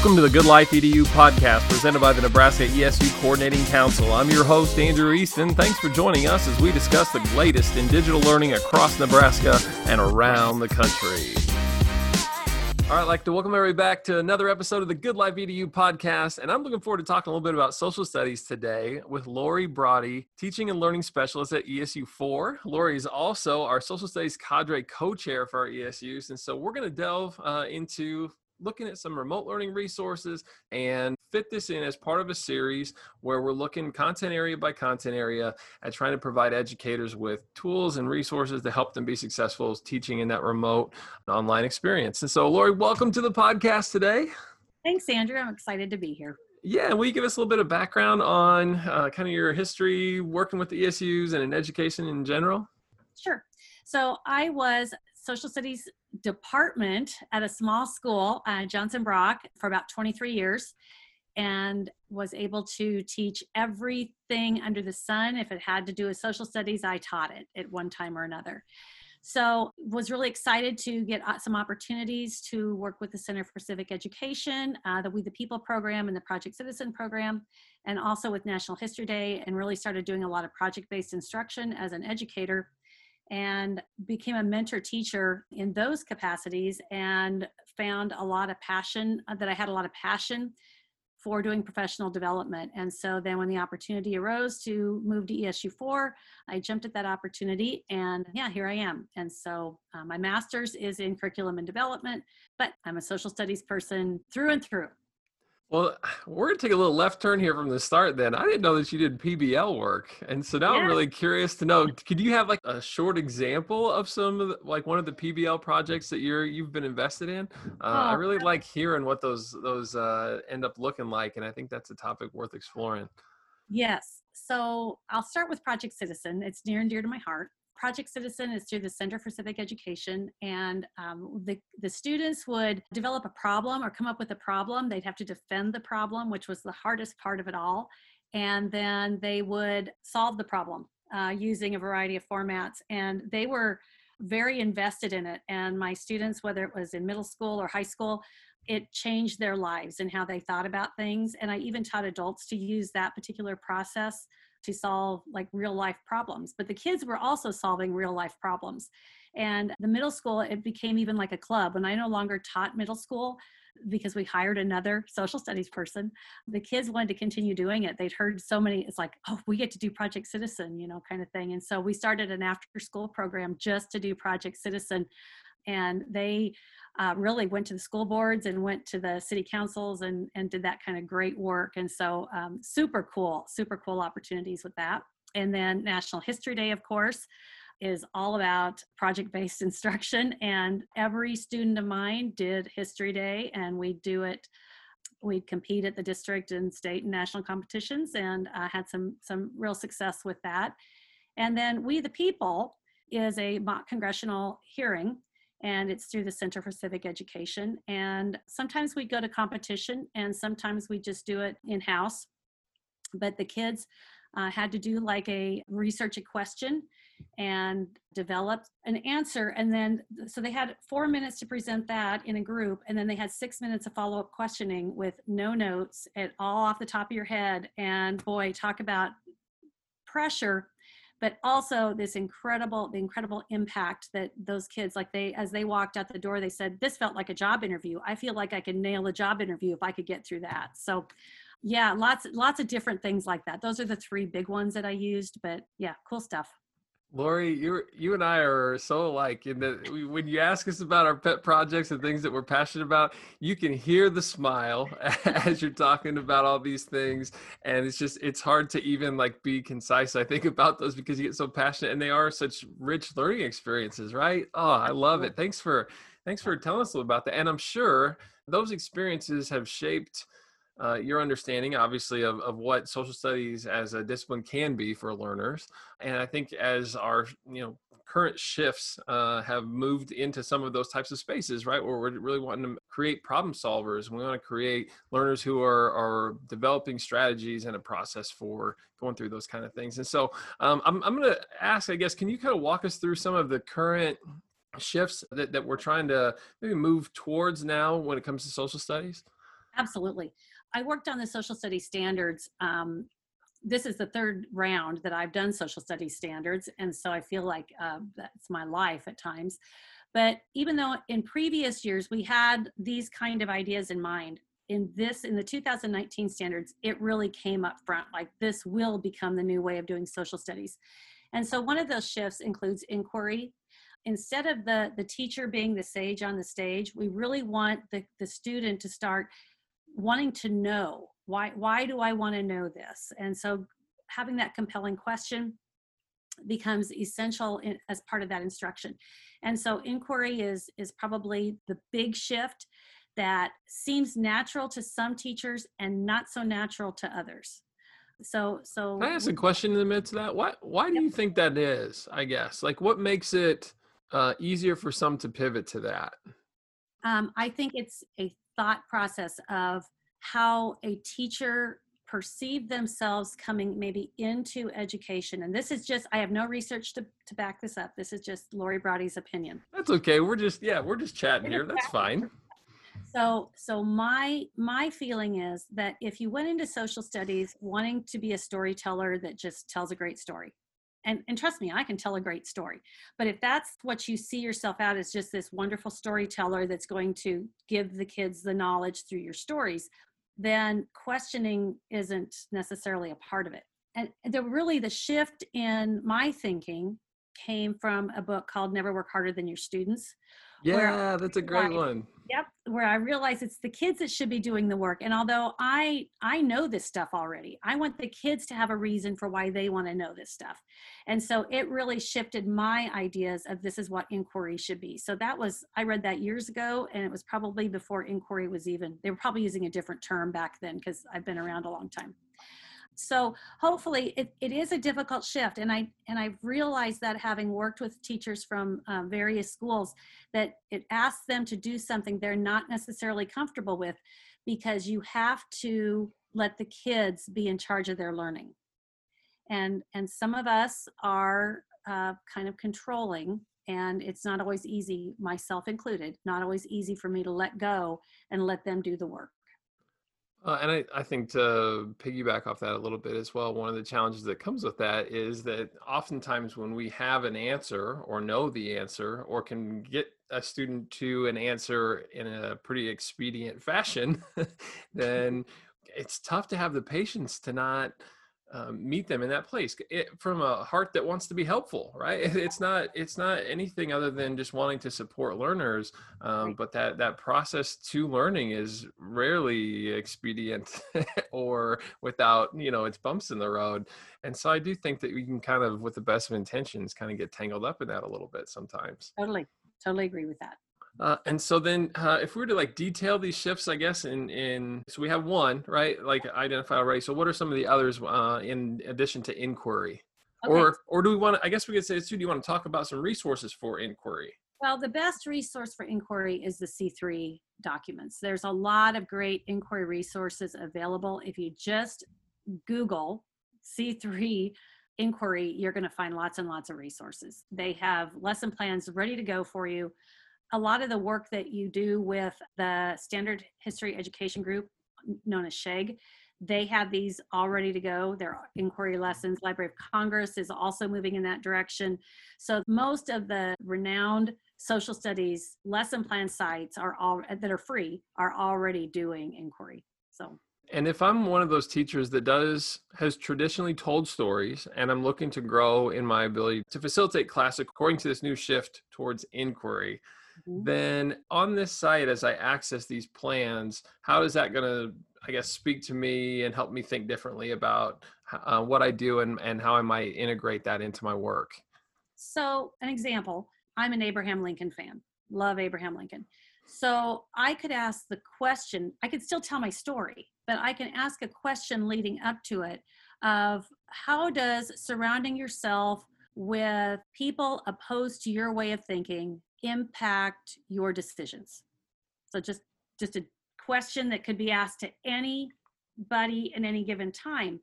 Welcome to the Good Life EDU podcast presented by the Nebraska ESU Coordinating Council. I'm your host, Andrew Easton. Thanks for joining us as we discuss the latest in digital learning across Nebraska and around the country. All right, I'd like to welcome everybody back to another episode of the Good Life EDU podcast. And I'm looking forward to talking a little bit about social studies today with Lori Broady, teaching and learning specialist at ESU 4. Lori is also our social studies cadre co chair for our ESUs. And so we're going to delve uh, into looking at some remote learning resources and fit this in as part of a series where we're looking content area by content area at trying to provide educators with tools and resources to help them be successful teaching in that remote online experience. And so, Lori, welcome to the podcast today. Thanks, Andrew. I'm excited to be here. Yeah, will you give us a little bit of background on uh, kind of your history working with the ESUs and in education in general? Sure. So I was social studies department at a small school, uh, Johnson Brock, for about 23 years and was able to teach everything under the sun. If it had to do with social studies, I taught it at one time or another. So was really excited to get uh, some opportunities to work with the Center for Civic Education, uh, the We the People program and the Project Citizen program, and also with National History Day and really started doing a lot of project-based instruction as an educator and became a mentor teacher in those capacities and found a lot of passion uh, that I had a lot of passion for doing professional development. And so then when the opportunity arose to move to ESU4, I jumped at that opportunity and yeah, here I am. And so uh, my master's is in curriculum and development, but I'm a social studies person through and through. Well, we're going to take a little left turn here from the start then. I didn't know that you did PBL work. And so now yeah. I'm really curious to know, could you have like a short example of some of the, like one of the PBL projects that you're you've been invested in? Uh, I really like hearing what those those uh, end up looking like and I think that's a topic worth exploring. Yes. So, I'll start with Project Citizen. It's near and dear to my heart. Project Citizen is through the Center for Civic Education, and um, the, the students would develop a problem or come up with a problem. They'd have to defend the problem, which was the hardest part of it all, and then they would solve the problem uh, using a variety of formats. And they were very invested in it. And my students, whether it was in middle school or high school, it changed their lives and how they thought about things. And I even taught adults to use that particular process to solve like real life problems. But the kids were also solving real life problems. And the middle school, it became even like a club. When I no longer taught middle school, because we hired another social studies person the kids wanted to continue doing it they'd heard so many it's like oh we get to do project citizen you know kind of thing and so we started an after school program just to do project citizen and they uh, really went to the school boards and went to the city councils and, and did that kind of great work. And so um, super cool, super cool opportunities with that. And then National History Day, of course, is all about project-based instruction. And every student of mine did History Day and we do it we compete at the district and state and national competitions and uh, had some some real success with that and then we the people is a mock congressional hearing and it's through the Center for Civic Education. And sometimes we go to competition and sometimes we just do it in house. But the kids uh, had to do like a research a question and develop an answer. And then, so they had four minutes to present that in a group. And then they had six minutes of follow up questioning with no notes at all off the top of your head. And boy, talk about pressure but also this incredible the incredible impact that those kids like they as they walked out the door they said this felt like a job interview. I feel like i could nail a job interview if i could get through that. So yeah lots lots of different things like that. Those are the three big ones that i used but yeah cool stuff Lori, you you and I are so alike in that we, when you ask us about our pet projects and things that we're passionate about, you can hear the smile as you're talking about all these things, and it's just it's hard to even like be concise. I think about those because you get so passionate, and they are such rich learning experiences, right? Oh, I love it. Thanks for thanks for telling us a little about that, and I'm sure those experiences have shaped uh, your understanding, obviously, of, of what social studies as a discipline can be for learners. And I think as our, you know, current shifts uh, have moved into some of those types of spaces, right, where we're really wanting to create problem solvers. We want to create learners who are, are developing strategies and a process for going through those kind of things. And so um, I'm, I'm going to ask, I guess, can you kind of walk us through some of the current shifts that, that we're trying to maybe move towards now when it comes to social studies? Absolutely. I worked on the social studies standards. Um, this is the third round that I've done social studies standards, and so I feel like uh, that's my life at times. But even though in previous years we had these kind of ideas in mind, in this in the 2019 standards, it really came up front like this will become the new way of doing social studies. And so one of those shifts includes inquiry. Instead of the the teacher being the sage on the stage, we really want the, the student to start wanting to know why why do i want to know this? And so having that compelling question becomes essential in, as part of that instruction. And so inquiry is is probably the big shift that seems natural to some teachers and not so natural to others. So so Can i ask a question in the midst of that? Why why do you think that is i guess? Like what makes it uh, easier for some to pivot to that? Um, i think it's a thought process of how a teacher perceive themselves coming maybe into education. And this is just i have no research to, to back this up. This is just lori Broady's opinion. That's okay. We're just yeah we're just chatting here. That's fine. So so my my feeling is that if you went into social studies wanting to be a storyteller that just tells a great story and, and trust me i can tell a great story but if that's what you see yourself out as just this wonderful storyteller that's going to give the kids the knowledge through your stories then questioning isn't necessarily a part of it. And the really the shift in my thinking came from a book called Never Work Harder Than Your Students. Yeah, that's a great one. Yep, where I realize it's the kids that should be doing the work. And although I I know this stuff already, I want the kids to have a reason for why they want to know this stuff. And so it really shifted my ideas of this is what inquiry should be. So that was I read that years ago and it was probably before inquiry was even they were probably using a different term back then because I've been around a long time so hopefully it, it is a difficult shift and i and i've realized that having worked with teachers from uh, various schools that it asks them to do something they're not necessarily comfortable with because you have to let the kids be in charge of their learning. And and some of us are uh, kind of controlling and it's not always easy myself included not always easy for me to let go and let them do the work uh, and I, I think to piggyback off that a little bit as well, one of the challenges that comes with that is that oftentimes when we have an answer or know the answer or can get a student to an answer in a pretty expedient fashion, then it's tough to have the patience to not um, meet them in that place it, from a heart that wants to be helpful right? It's not it's not anything other than just wanting to support learners um, right. but that that process to learning is rarely expedient or without you know it's bumps in the road. And so i do think that we can kind of with the best of intentions kind of get tangled up in that a little bit sometimes. Totally totally agree with that uh, and so then, uh, if we were to like detail these shifts, I guess in in so we have one right, like identify already. So what are some of the others uh, in addition to inquiry, okay. or or do we want to? I guess we could say too. Do you want to talk about some resources for inquiry? Well, the best resource for inquiry is the C3 documents. There's a lot of great inquiry resources available. If you just Google C3 inquiry, you're going to find lots and lots of resources. They have lesson plans ready to go for you a lot of the work that you do with the Stanford History Education Group, known as SHEG, they have these all ready to go. Their inquiry lessons. Library of Congress is also moving in that direction. So most of the renowned social studies lesson plan sites are all that are free are already doing inquiry. So and if I'm one of those teachers that does has traditionally told stories and I'm looking to grow in my ability to facilitate class according to this new shift towards inquiry, mm-hmm. then on this site as i access these plans how is that going to i guess speak to me and help me think differently about uh, what i do and, and how i might integrate that into my work so an example i'm an abraham lincoln fan love abraham lincoln so i could ask the question i could still tell my story but i can ask a question leading up to it of how does surrounding yourself with people opposed to your way of thinking impact your decisions? So just just a question that could be asked to anybody in any given time.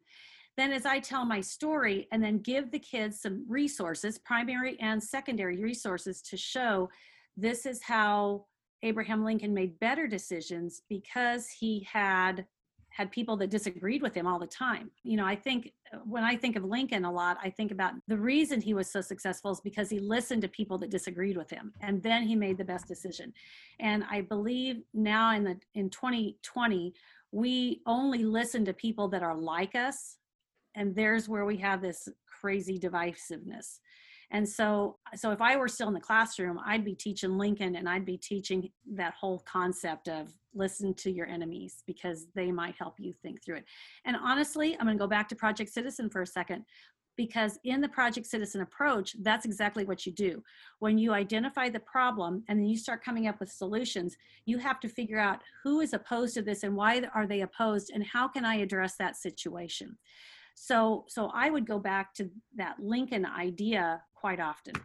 Then as I tell my story and then give the kids some resources, primary and secondary resources to show this is how Abraham Lincoln made better decisions because he had had people that disagreed with him all the time. You know, I think uh, when I think of Lincoln a lot, I think about the reason he was so successful is because he listened to people that disagreed with him and then he made the best decision. And I believe now in the in 2020 we only listen to people that are like us and there's where we have this crazy divisiveness and so so if i were still in the classroom i'd be teaching lincoln and i'd be teaching that whole concept of listen to your enemies because they might help you think through it. And honestly i'm going to go back to project citizen for a second because in the project citizen approach that's exactly what you do. When you identify the problem and then you start coming up with solutions you have to figure out who is opposed to this and why are they opposed and how can i address that situation? So so i would go back to that lincoln idea quite often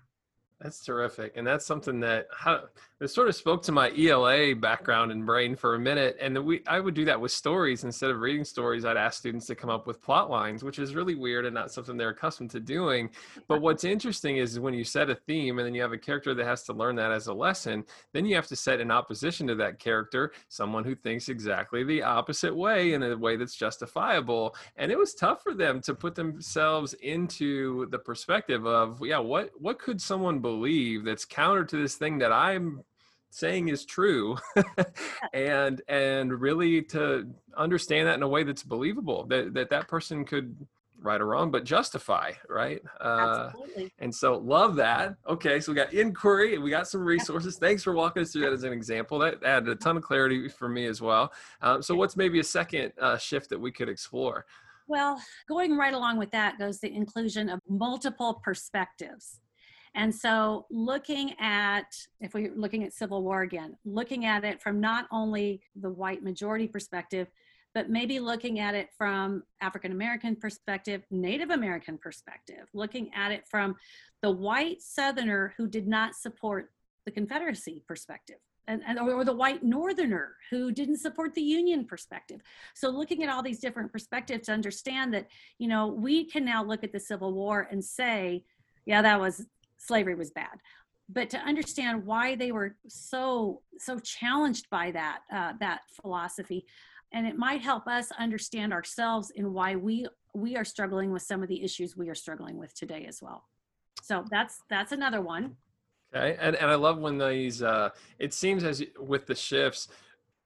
that's terrific. And that's something that how, it sort of spoke to my ELA background and brain for a minute. And we, I would do that with stories instead of reading stories. I'd ask students to come up with plot lines, which is really weird and not something they're accustomed to doing. But what's interesting is when you set a theme and then you have a character that has to learn that as a lesson, then you have to set in opposition to that character someone who thinks exactly the opposite way in a way that's justifiable. And it was tough for them to put themselves into the perspective of, yeah, what what could someone believe believe that's counter to this thing that I'm saying is true and and really to understand that in a way that's believable that that, that person could right or wrong but justify right? Uh, Absolutely. and so love that. Okay so we got inquiry we got some resources. Thanks for walking us through that as an example. That added a ton of clarity for me as well. Um, so what's maybe a second uh, shift that we could explore? Well going right along with that goes the inclusion of multiple perspectives and so, looking at, if we're looking at Civil War again, looking at it from not only the white majority perspective, but maybe looking at it from African American perspective, Native American perspective, looking at it from the white Southerner who did not support the Confederacy perspective. And, and, or the white northerner who didn't support the union perspective so looking at all these different perspectives to understand that you know we can now look at the civil war and say yeah that was slavery was bad. But to understand why they were so so challenged by that uh, that philosophy and it might help us understand ourselves in why we we are struggling with some of the issues we are struggling with today as well. So that's that's another one. Okay and, and i love when these uh it seems as with the shifts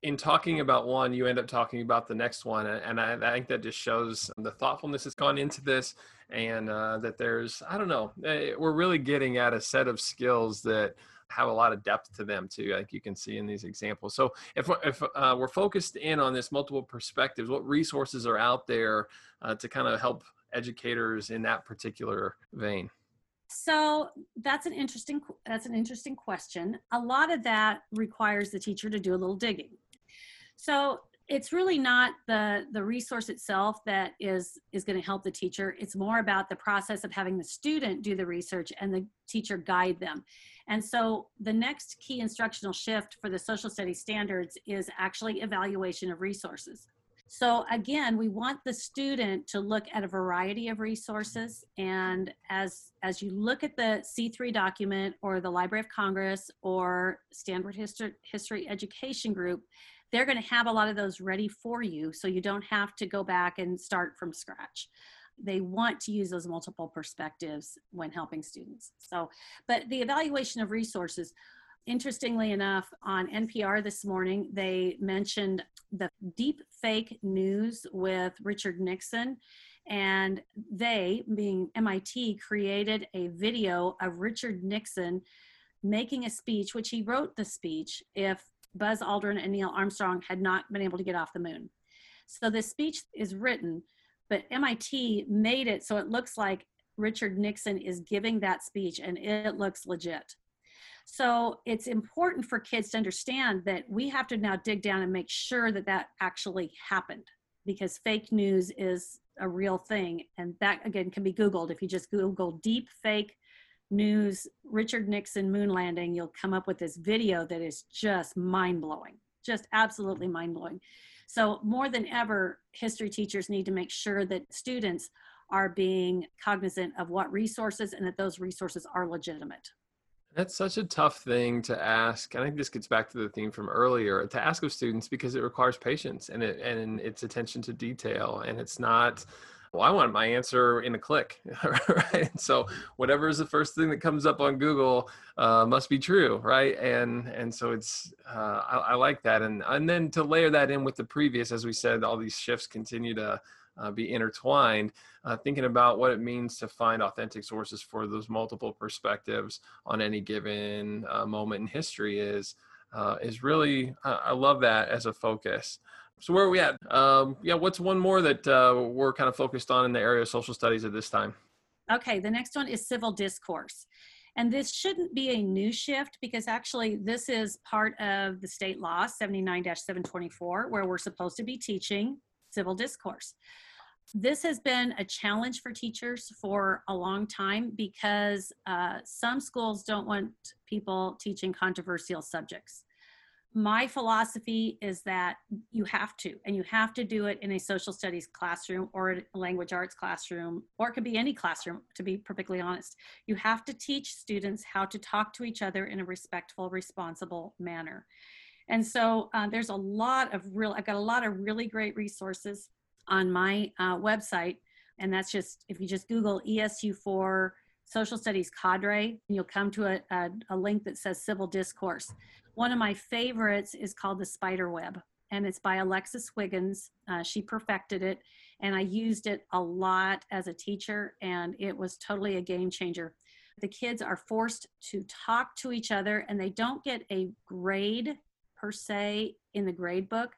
in talking about one, you end up talking about the next one, and I, I think that just shows the thoughtfulness that's gone into this, and uh, that there's I don't know, eh, we're really getting at a set of skills that have a lot of depth to them too, like you can see in these examples. So if if uh, we're focused in on this multiple perspectives, what resources are out there uh, to kind of help educators in that particular vein? So that's an interesting that's an interesting question. A lot of that requires the teacher to do a little digging. So it's really not the the resource itself that is is going to help the teacher. It's more about the process of having the student do the research and the teacher guide them. And so the next key instructional shift for the social studies standards is actually evaluation of resources. So again we want the student to look at a variety of resources and as as you look at the c3 document or the library of congress or stanford history, history education group they're going to have a lot of those ready for you so you don't have to go back and start from scratch. They want to use those multiple perspectives when helping students so but the evaluation of resources interestingly enough on npr this morning they mentioned the deep fake news with richard nixon and they being mit created a video of richard nixon making a speech which he wrote the speech if Buzz Aldrin and Neil Armstrong had not been able to get off the moon. So this speech is written, but MIT made it so it looks like Richard Nixon is giving that speech and it looks legit. So it's important for kids to understand that we have to now dig down and make sure that that actually happened because fake news is a real thing. And that again can be Googled. If you just Google deep fake news Richard Nixon moon landing, you'll come up with this video that is just mind blowing, just absolutely mind blowing. So, more than ever, history teachers need to make sure that students are being cognizant of what resources and that those resources are legitimate. That's such a tough thing to ask. I think this gets back to the theme from earlier to ask of students because it requires patience and it and it's attention to detail and it's not well, I want my answer in a click, right? So whatever is the first thing that comes up on Google uh, must be true, right? And and so it's uh, I, I, like that, and and then to layer that in with the previous, as we said, all these shifts continue to uh, be intertwined. Uh, thinking about what it means to find authentic sources for those multiple perspectives on any given uh, moment in history is uh, is really I love that as a focus. So where are we at? Um, yeah, what's one more that uh, we're kind of focused on in the area of social studies at this time? Okay, the next one is civil discourse. And this shouldn't be a new shift because actually this is part of the state law 79-724 where we're supposed to be teaching civil discourse. This has been a challenge for teachers for a long time because uh, some schools don't want people teaching controversial subjects my philosophy is that you have to, and you have to do it in a social studies classroom or a language arts classroom, or it could be any classroom, to be perfectly honest. You have to teach students how to talk to each other in a respectful, responsible manner. And so uh, there's a lot of real, I've got a lot of really great resources on my uh, website. And that's just, if you just Google ESU4 social studies cadre, you'll come to a, a, a link that says civil discourse. One of my favorites is called The Spider Web, and it's by Alexis Wiggins. Uh, she perfected it, and I used it a lot as a teacher, and it was totally a game changer. The kids are forced to talk to each other, and they don't get a grade per se in the grade book,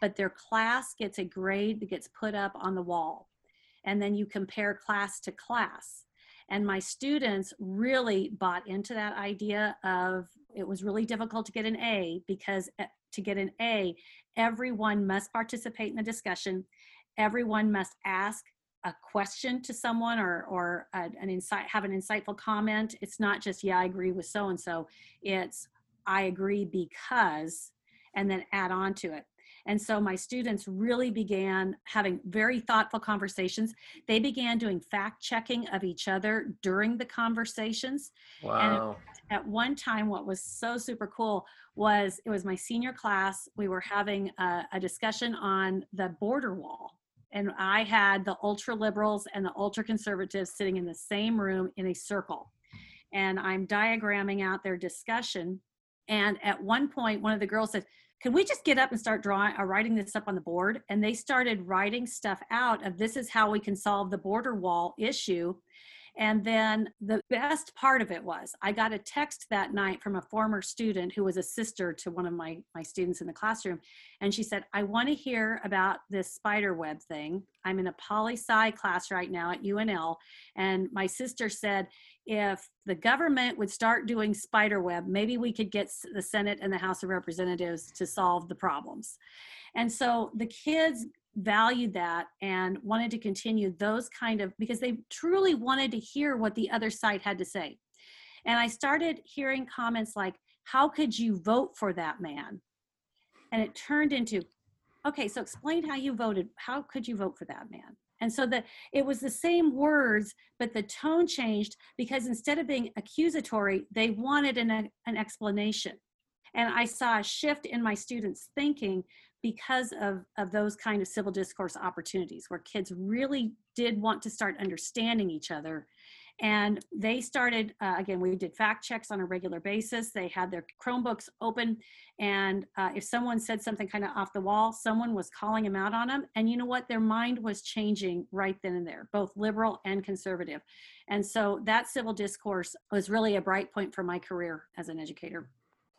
but their class gets a grade that gets put up on the wall. And then you compare class to class. And my students really bought into that idea of it was really difficult to get an A because eh, to get an A, everyone must participate in the discussion. Everyone must ask a question to someone or or an insight have an insightful comment. It's not just yeah I agree with so and so. It's I agree because and then add on to it. And so my students really began having very thoughtful conversations. They began doing fact checking of each other during the conversations. Wow. And at one time, what was so super cool was it was my senior class. We were having a, a discussion on the border wall. And I had the ultra liberals and the ultra conservatives sitting in the same room in a circle. And I'm diagramming out their discussion. And at one point, one of the girls said, can we just get up and start drawing or uh, writing this up on the board? And they started writing stuff out of this is how we can solve the border wall issue and then the best part of it was I got a text that night from a former student who was a sister to one of my, my students in the classroom. And she said, I want to hear about this spider web thing. I'm in a poli sci class right now at UNL. And my sister said, if the government would start doing spider web, maybe we could get the Senate and the House of Representatives to solve the problems. And so the kids valued that and wanted to continue those kind of because they truly wanted to hear what the other side had to say. And I started hearing comments like, How could you vote for that man? And it turned into, Okay, so explain how you voted. How could you vote for that man? And so that it was the same words, but the tone changed because instead of being accusatory, they wanted an, an explanation. And I saw a shift in my students' thinking because of, of those kind of civil discourse opportunities where kids really did want to start understanding each other. And they started uh, again we did fact checks on a regular basis. They had their chromebooks open and uh, if someone said something kind of off the wall someone was calling them out on them. And you know what? Their mind was changing right then and there both liberal and conservative. And so that civil discourse was really a bright point for my career as an educator.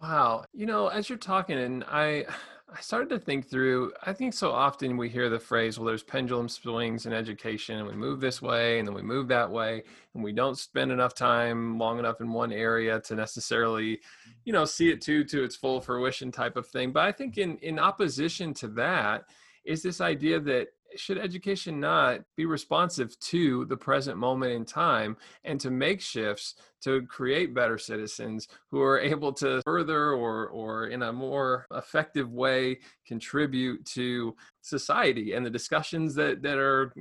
Wow. You know, as you're talking, and I, I started to think through. I think so often we hear the phrase, "Well, there's pendulum swings in education, and we move this way, and then we move that way, and we don't spend enough time long enough in one area to necessarily, you know, see it to to its full fruition type of thing." But I think in in opposition to that is this idea that should education not be responsive to the present moment in time and to make shifts to create better citizens who are able to further or or in a more effective way contribute to society and the discussions that that are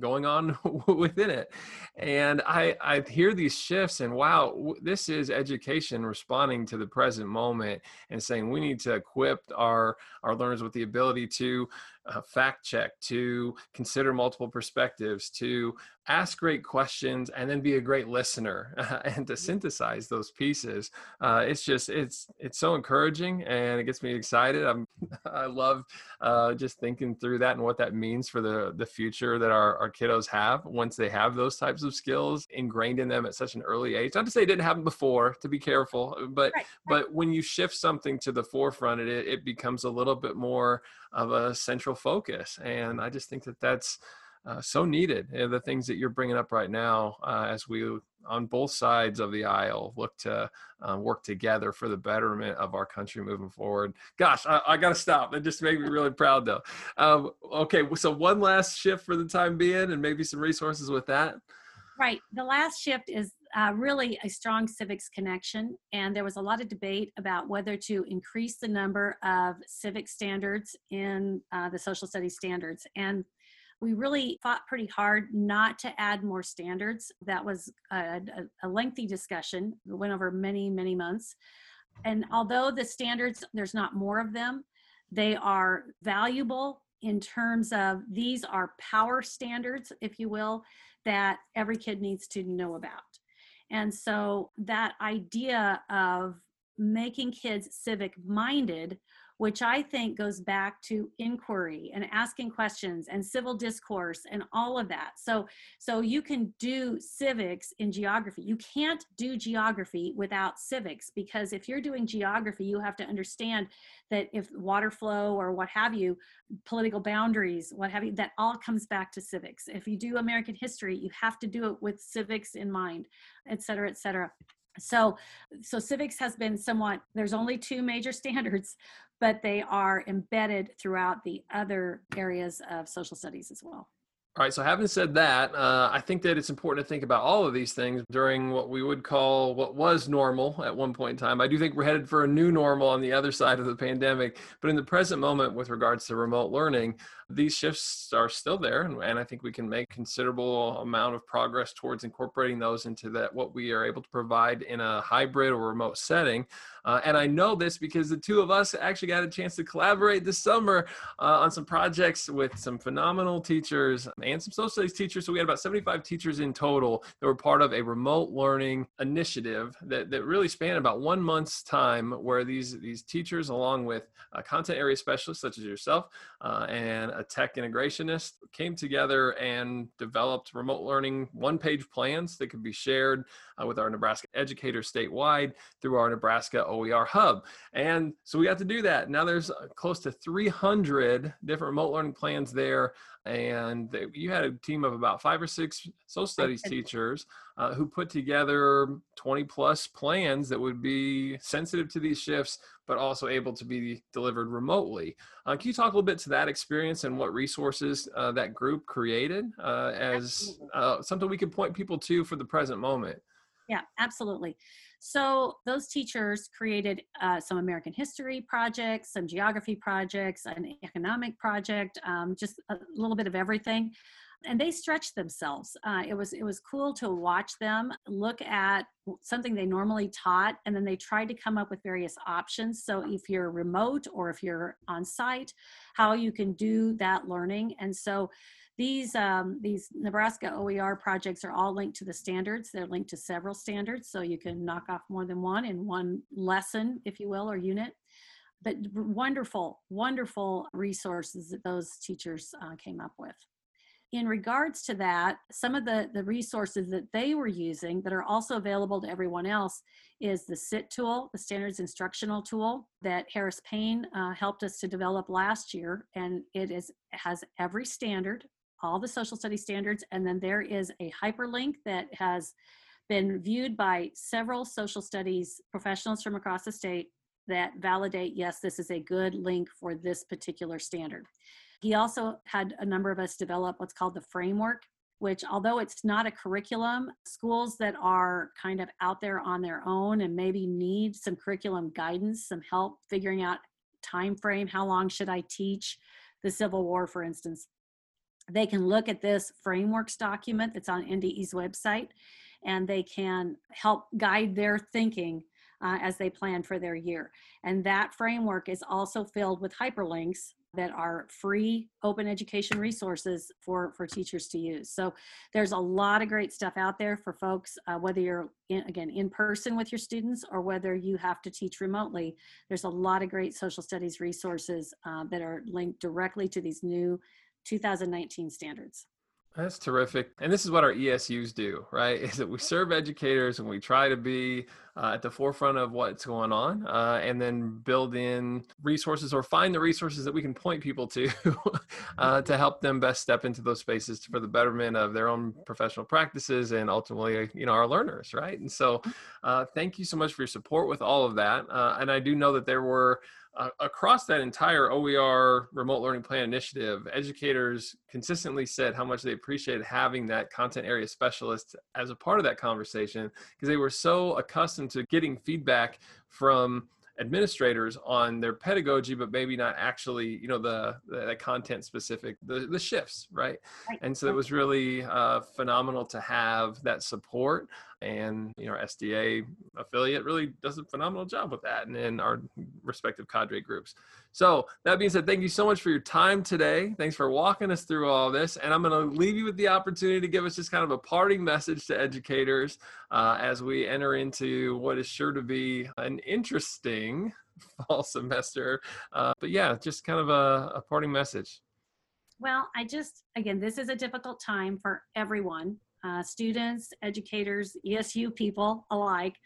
going on within it? And i i hear these shifts and wow this is education responding to the present moment and saying we need to equip our our learners with the ability to uh, fact check, to consider multiple perspectives, to ask great questions, and then be a great listener and to synthesize those pieces. Uh, it's just it's it's so encouraging and it gets me excited. I'm I love uh, just thinking through that and what that means for the the future that our, our kiddos have once they have those types of skills ingrained in them at such an early age. Not to say it didn't happen before, to be careful, but right. but when you shift something to the forefront, it it becomes a little bit more of a central focus. And I just think that that's uh, so needed. the things that you're bringing up right now, uh, as we on both sides of the aisle look to uh, work together for the betterment of our country moving forward. Gosh, I, I got to stop. That just made me really proud, though. Um, okay, so one last shift for the time being, and maybe some resources with that. Right. The last shift is uh, really a strong civics connection. And there was a lot of debate about whether to increase the number of civic standards in uh, the social studies standards. And we really fought pretty hard not to add more standards. That was a, a, lengthy discussion, it went over many, many months. And although the standards, there's not more of them, they are valuable in terms of these are power standards, if you will, that every kid needs to know about. And so that idea of making kids civic minded which I think goes back to inquiry and asking questions and civil discourse and all of that. So, so you can do civics in geography. You can't do geography without civics because if you're doing geography, you have to understand that if water flow or what have you, political boundaries, what have you, that all comes back to civics. If you do American history, you have to do it with civics in mind, et cetera, et cetera so so civics has been somewhat there's only two major standards but they are embedded throughout the other areas of social studies as well. All right. So, having said that, uh, I think that it's important to think about all of these things during what we would call what was normal at one point in time. I do think we're headed for a new normal on the other side of the pandemic. But in the present moment, with regards to remote learning, these shifts are still there, and, and I think we can make considerable amount of progress towards incorporating those into that what we are able to provide in a hybrid or remote setting. Uh, and I know this because the two of us actually got a chance to collaborate this summer uh, on some projects with some phenomenal teachers and some social studies teachers. So we had about 75 teachers in total that were part of a remote learning initiative that, that really spanned about one month's time where these, these teachers, along with uh, content area specialists such as yourself uh, and a tech integrationist, came together and developed remote learning one page plans that could be shared uh, with our Nebraska educators statewide through our Nebraska OER hub. And so we got to do that. Now there's uh, close to 300 different remote learning plans there. And you had a team of about five or six social studies teachers uh, who put together 20 plus plans that would be sensitive to these shifts, but also able to be delivered remotely. Uh, can you talk a little bit to that experience and what resources uh, that group created uh, as uh, something we can point people to for the present moment? Yeah, absolutely. So those teachers created uh, some American history projects, some geography projects, an economic project, um, just a little bit of everything. And they stretched themselves. Uh, it was it was cool to watch them look at something they normally taught, and then they tried to come up with various options. So if you're remote or if you're on site, how you can do that learning. And so these, um, these Nebraska OER projects are all linked to the standards. They're linked to several standards, so you can knock off more than one in one lesson, if you will, or unit. But wonderful, wonderful resources that those teachers uh, came up with in regards to that, some of the, the resources that they were using that are also available to everyone else is the SIT tool, the Standards Instructional Tool that Harris Payne uh, helped us to develop last year. And it is has every standard all the social studies standards, and then there is a hyperlink that has been viewed by several social studies professionals from across the state that validate, yes, this is a good link for this particular standard. He also had a number of us develop what's called the framework, which although it's not a curriculum, schools that are kind of out there on their own and maybe need some curriculum guidance, some help figuring out time frame, how long should I teach the Civil War, for instance, they can look at this frameworks document that's on NDE's website and they can help guide their thinking uh, as they plan for their year. And that framework is also filled with hyperlinks that are free open education resources for for teachers to use so there's a lot of great stuff out there for folks uh, whether you're in, again in person with your students or whether you have to teach remotely there's a lot of great social studies resources uh, that are linked directly to these new 2019 standards that's terrific. And this is what our ESUs do, right? Is that we serve educators and we try to be uh, at the forefront of what's going on uh, and then build in resources or find the resources that we can point people to uh, to help them best step into those spaces for the betterment of their own professional practices and ultimately, you know, our learners, right? And so uh, thank you so much for your support with all of that. Uh, and I do know that there were uh, across that entire OER remote learning plan initiative, educators consistently said how much they appreciated having that content area specialist as a part of that conversation because they were so accustomed to getting feedback from administrators on their pedagogy but maybe not actually you know the the, content specific the, the shifts right? right. And so it was really uh, phenomenal to have that support and you know our sda affiliate really does a phenomenal job with that and in our respective cadre groups. So that being said thank you so much for your time today. Thanks for walking us through all this and i'm going to leave you with the opportunity to give us just kind of a parting message to educators uh, as we enter into what is sure to be an interesting fall semester. Uh, but yeah just kind of a, a parting message. Well i just again this is a difficult time for everyone uh, students, educators, ESU people alike.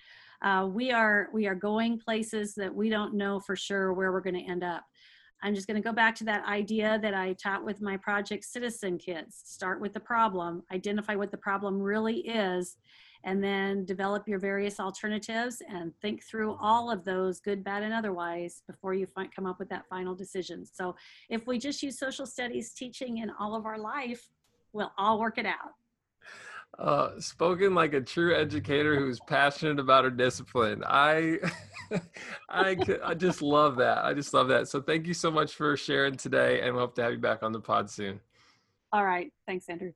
Uh, we are we are going places that we don't know for sure where we're going to end up. I'm just going to go back to that idea that I taught with my Project Citizen kids. Start with the problem, identify what the problem really is, and then develop your various alternatives and think through all of those, good, bad, and otherwise, before you find, come up with that final decision. So if we just use social studies teaching in all of our life, we'll all work it out. Uh, spoken like a true educator who's passionate about her discipline. I, I, I just love that. I just love that. So thank you so much for sharing today, and we hope to have you back on the pod soon. All right. Thanks, Andrew.